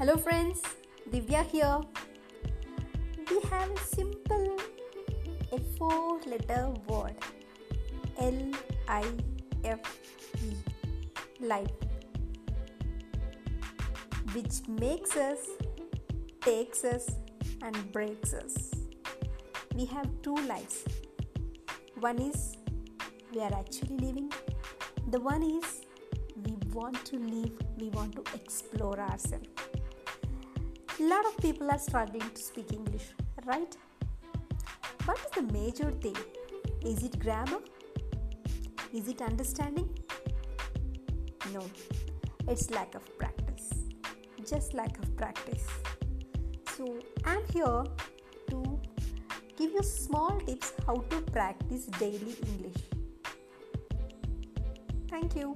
Hello, friends. Divya here. We have a simple, a four-letter word. L I F E. Life. Which makes us, takes us, and breaks us. We have two lives. One is we are actually living. The one is we want to live, we want to explore ourselves. A lot of people are struggling to speak English, right? What is the major thing? Is it grammar? Is it understanding? No, it's lack of practice. Just lack of practice. So, I'm here to give you small tips how to practice daily English. Thank you.